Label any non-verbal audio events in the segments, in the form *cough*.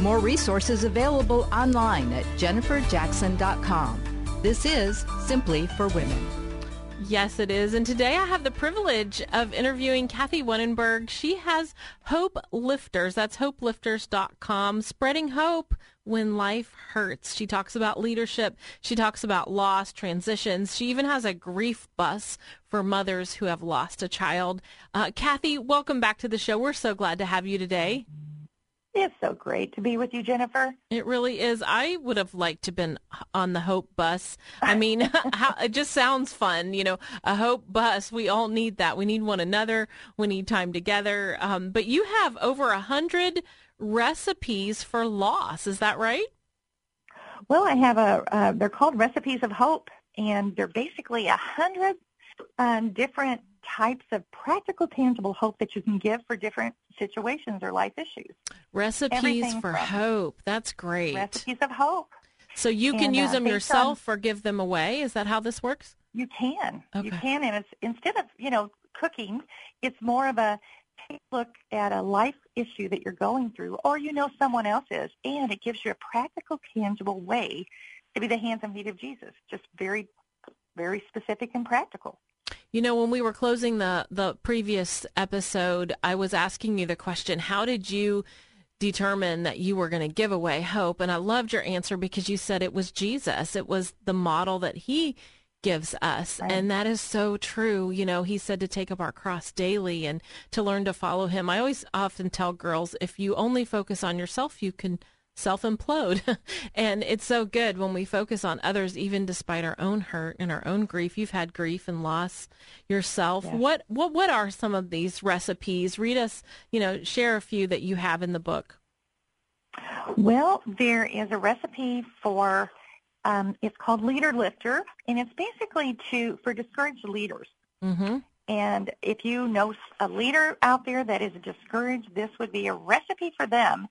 More resources available online at jenniferjackson.com. This is Simply for Women. Yes, it is. And today I have the privilege of interviewing Kathe Wunnaberg. She has Hope Lifters. That's hopelifters.com, spreading hope when life hurts. She talks about leadership. She talks about loss, transitions. She even has a grief bus for mothers who have lost a child. Uh, Kathe, welcome back to the show. We're so glad to have you today. It's so great to be with you, Jennifer. It really is. I would have liked to have been on the Hope bus. I mean, *laughs* how, it just sounds fun, you know, a Hope bus. We all need that. We need one another. We need time together. Um, but you have over a hundred recipes for loss. Is that right? Well, I have a. Uh, they're called recipes of hope, and they're basically a hundred um, different types of practical, tangible hope that you can give for different situations or life issues. Recipes Everything for hope. That's great. Recipes of hope. So you can and, use uh, them yourself on, or give them away. Is that how this works? You can. Okay. You can, and it's instead of you know cooking, it's more of a take a look at a life issue that you're going through, or you know someone else is, and it gives you a practical, tangible way to be the hands and feet of Jesus. Just very, very specific and practical. You know, when we were closing the the previous episode, I was asking you the question, how did you determine that you were going to give away hope? And I loved your answer because you said it was Jesus. It was the model that he gives us. Right. And that is so true. You know, he said to take up our cross daily and to learn to follow him. I always often tell girls if you only focus on yourself, you can self implode. *laughs* and it's so good when we focus on others, even despite our own hurt and our own grief. You've had grief and loss yourself. Yes. What what what are some of these recipes? Read us, you know, share a few that you have in the book. Well, there is a recipe for um, it's called Leader Lifter, and it's basically to for discouraged leaders. Mm-hmm. And if you know a leader out there that is discouraged, this would be a recipe for them.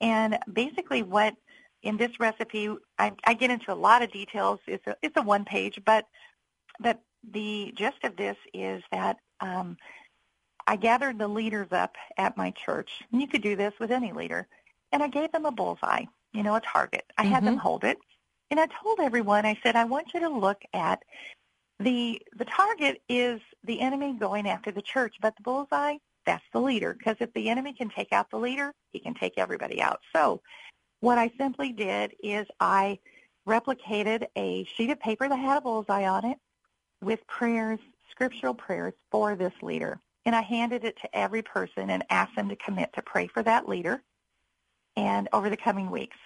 And basically what in this recipe, I, I get into a lot of details. It's a, it's a one page, but, but the gist of this is that um, I gathered the leaders up at my church. And you could do this with any leader. And I gave them a bullseye, you know, a target. I mm-hmm. had them mm-hmm. hold it. And I told everyone, I said, I want you to look at the the target is the enemy going after the church, but the bullseye that's the leader. Because if the enemy can take out the leader, he can take everybody out. So what I simply did is I replicated a sheet of paper that had a bullseye on it with prayers, scriptural prayers for this leader. And I handed it to every person and asked them to commit to pray for that leader and over the coming weeks.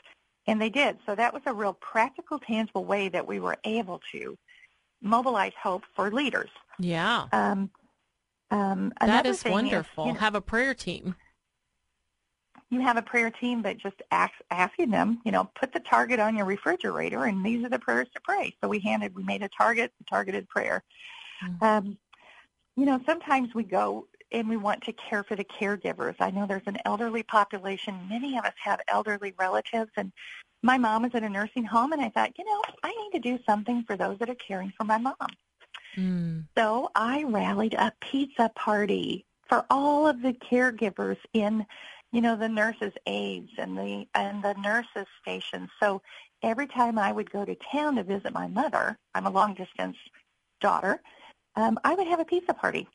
And they did. So that was a real practical, tangible way that we were able to mobilize hope for leaders. Yeah. Um, um, that is wonderful. Is, you know, have a prayer team. You have a prayer team, but just ask, asking them, you know, put the target on your refrigerator, and these are the prayers to pray. So we handed, we made a target, a targeted prayer. Mm-hmm. Um, you know, sometimes we go and we want to care for the caregivers. I know there's an elderly population. Many of us have elderly relatives, and my mom is in a nursing home, and I thought, you know, I need to do something for those that are caring for my mom. Mm. So I rallied a pizza party for all of the caregivers in, you know, the nurses' aides and the and the nurses' stations. So every time I would go to town to visit my mother, I'm a long distance daughter, um, I would have a pizza party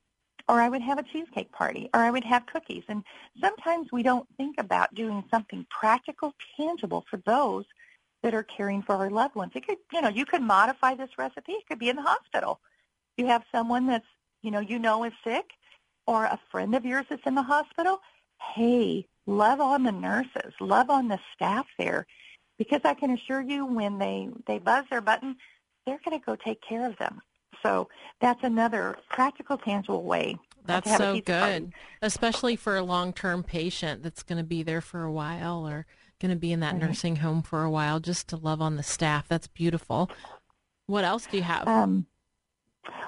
or I would have a cheesecake party, or I would have cookies. And sometimes we don't think about doing something practical, tangible for those that are caring for our loved ones. It could, you know, you could modify this recipe. It could be in the hospital you have someone that's, you know, you know is sick or a friend of yours that's in the hospital, hey, love on the nurses, love on the staff there because I can assure you when they, they buzz their button, they're going to go take care of them. So that's another practical, tangible way That's to have a so good, party. especially for a long-term patient that's going to be there for a while or going to be in that nursing home for a while, just to love on the staff. That's beautiful. What else do you have? Um,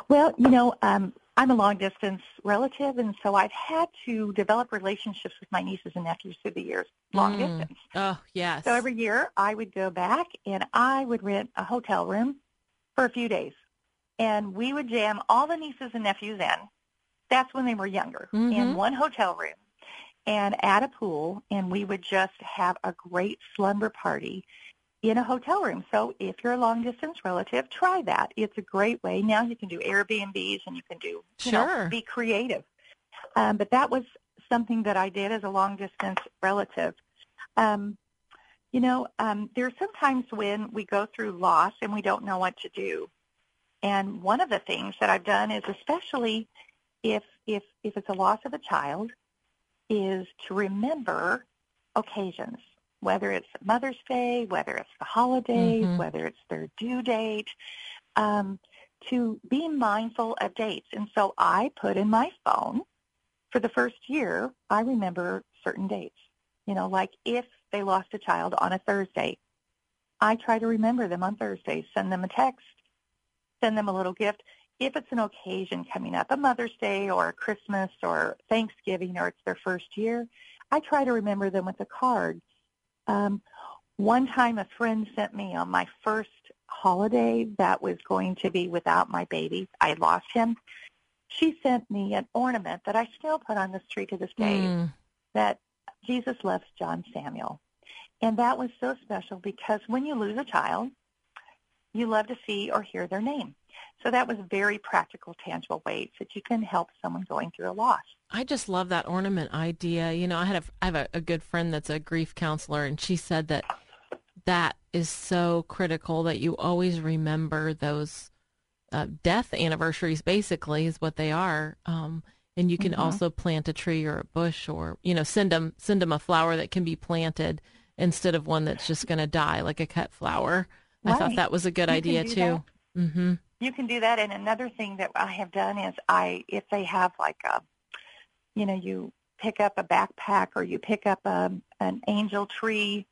well, you know, um, I'm a long distance relative, and so I've had to develop relationships with my nieces and nephews through the years, long Mm. distance. oh, yes. So every year I would go back and I would rent a hotel room for a few days. And we would jam all the nieces and nephews in. That's when they were younger, Mhm. in one hotel room and at a pool. And we would just have a great slumber party in a hotel room. So if you're a long distance relative, try that. It's a great way. Now you can do Airbnbs and you can do, you know, Sure. be creative. Um, but that was something that I did as a long distance relative. Um, you know, um, there are sometimes when we go through loss and we don't know what to do. And one of the things that I've done is especially if if if it's a loss of a child, is to remember occasions, whether it's Mother's Day, whether it's the holidays, Mhm. whether it's their due date, um, to be mindful of dates. And so I put in my phone for the first year, I remember certain dates. You know, like if they lost a child on a Thursday, I try to remember them on Thursday, send them a text, send them a little gift. If it's an occasion coming up, a Mother's Day or a Christmas or Thanksgiving or it's their first year, I try to remember them with a card. Um, one time a friend sent me on my first holiday that was going to be without my baby. I lost him. She sent me an ornament that I still put on this tree to this day Mm. that Jesus loves John Samuel. And that was so special because when you lose a child, you love to see or hear their name. So that was very practical, tangible ways that you can help someone going through a loss. I just love that ornament idea. You know, I had a, I have a, a good friend that's a grief counselor, and she said that that is so critical that you always remember those uh, death anniversaries. Basically, is what they are. Um, and you can also plant a tree or a bush, or you know, send them send them a flower that can be planted instead of one that's just going to die, like a cut flower. I thought that was a good You idea too. Mm-hmm. You can do that. And another thing that I have done is I, if they have like a, you know, you pick up a backpack or you pick up a, an angel tree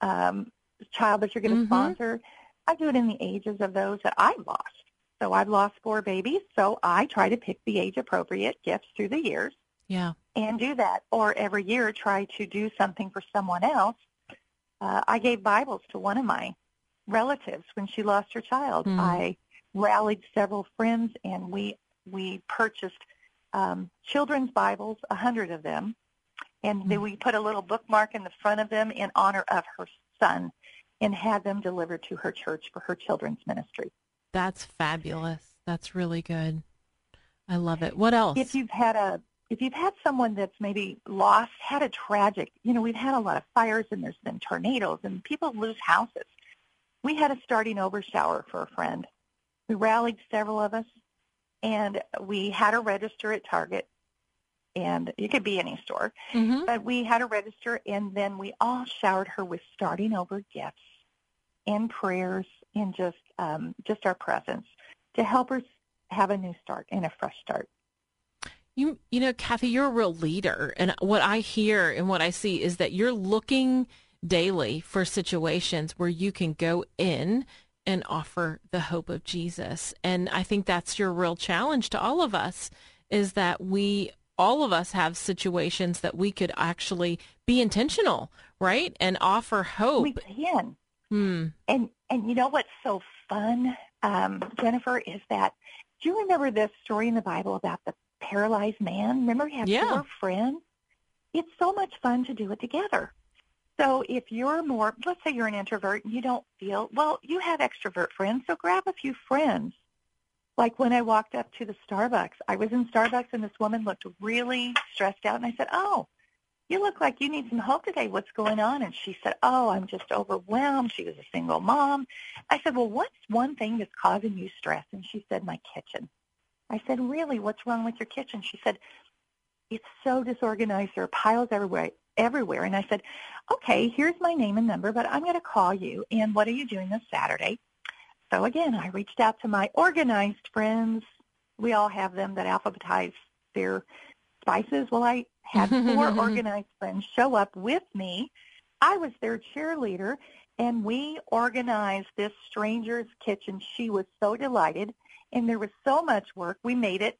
um, child that you're going to Mhm. sponsor, I do it in the ages of those that I've lost. So I've lost four babies, so I try to pick the age appropriate gifts through the years Yeah. and do that. Or every year try to do something for someone else. Uh, I gave Bibles to one of my relatives when she lost her child. Hmm. I rallied several friends and we we purchased um, children's Bibles, a hundred of them, and then we put a little bookmark in the front of them in honor of her son, and had them delivered to her church for her children's ministry. That's fabulous. That's really good. I love it. What else? if you've had a if you've had someone that's maybe lost, had a tragic, you know, we've had a lot of fires and there's been tornadoes and people lose houses. We had a starting over shower for a friend. We rallied several of us and we had a register at Target and it could be any store, Mhm. but we had a register and then we all showered her with starting over gifts and prayers and just um, just our presence to help her have a new start and a fresh start. You you know, Kathe, you're a real leader, and what I hear and what I see is that you're looking daily for situations where you can go in and offer the hope of Jesus. And I think that's your real challenge to all of us is that we all of us have situations that we could actually be intentional, right? And offer hope. We can. Hmm. And and you know what's so fun, um, Jennifer, is that do you remember this story in the Bible about the paralyzed man? Remember he had Yeah. four friends? It's so much fun to do it together. So if you're more, let's say you're an introvert and you don't feel, well, you have extrovert friends, so grab a few friends. Like when I walked up to the Starbucks, I was in Starbucks and this woman looked really stressed out and I said, oh, you look like you need some help today. What's going on? And she said, oh, I'm just overwhelmed. She was a single mom. I said, well, what's one thing that's causing you stress? And she said, my kitchen. I said, really? What's wrong with your kitchen? She said, it's so disorganized. There are piles everywhere. Everywhere. And I said, okay, here's my name and number, but I'm going to call you. And what are you doing this Saturday? So again, I reached out to my organized friends. We all have them that alphabetize their spices. Well, I had four *laughs* organized friends show up with me. I was their cheerleader, and we organized this stranger's kitchen. She was so delighted, and there was so much work. We made it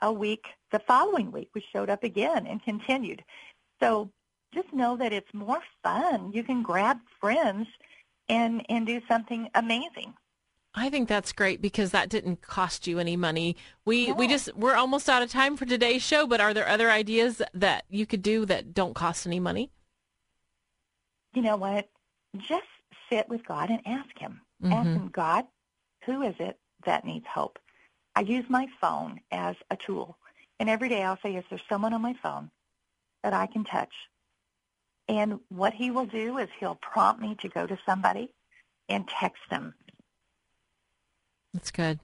a week. The following week, we showed up again and continued. So just know that it's more fun. You can grab friends and and do something amazing. I think that's great because that didn't cost you any money. We we just we're almost out of time for today's show, but are there other ideas that you could do that don't cost any money? You know what? Just sit with God and ask him. Mm-hmm. Ask him, God, who is it that needs hope? I use my phone as a tool. And every day I'll say, is there someone on my phone that I can touch? And what he will do is he'll prompt me to go to somebody and text them that's good.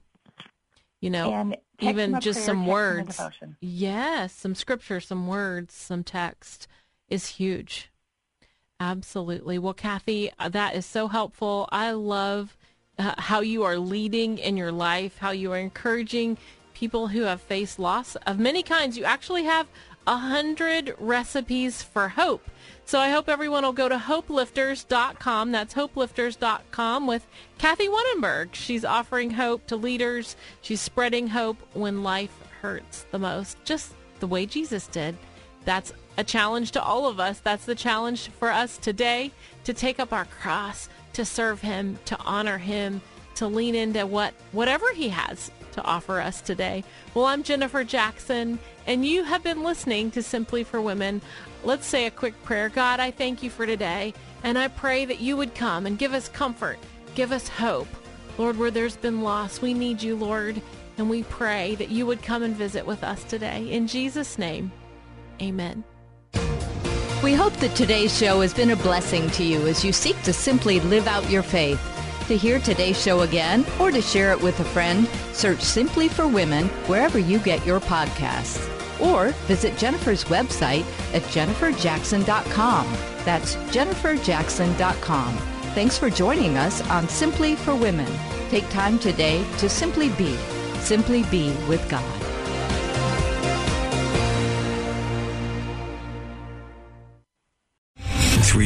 You know, even just prayer, some words. Yes, some scripture, some words, some text is huge. Absolutely. Well, Kathe, uh, that is so helpful. I love uh, how you are leading in your life, how you are encouraging people who have faced loss of many kinds. You actually have a hundred recipes for hope. So I hope everyone will go to hopelifters.com. That's hopelifters.com with Kathe Wunnaberg. She's offering hope to leaders. She's spreading hope when life hurts the most, just the way Jesus did. That's a challenge to all of us. That's the challenge for us today to take up our cross, to serve him, to honor him, to lean into what whatever he has to offer us today. Well, I'm Jennifer Jackson, and you have been listening to Simply for Women. Let's say a quick prayer. God, I thank you for today, and I pray that you would come and give us comfort, give us hope. Lord, where there's been loss, we need you, Lord, and we pray that you would come and visit with us today. In Jesus' name, amen. We hope that today's show has been a blessing to you as you seek to simply live out your faith. To hear today's show again or to share it with a friend, search Simply for Women wherever you get your podcasts. Or visit Jennifer's website at jenniferjackson.com. That's jenniferjackson.com. Thanks for joining us on Simply for Women. Take time today to simply be, simply be with God.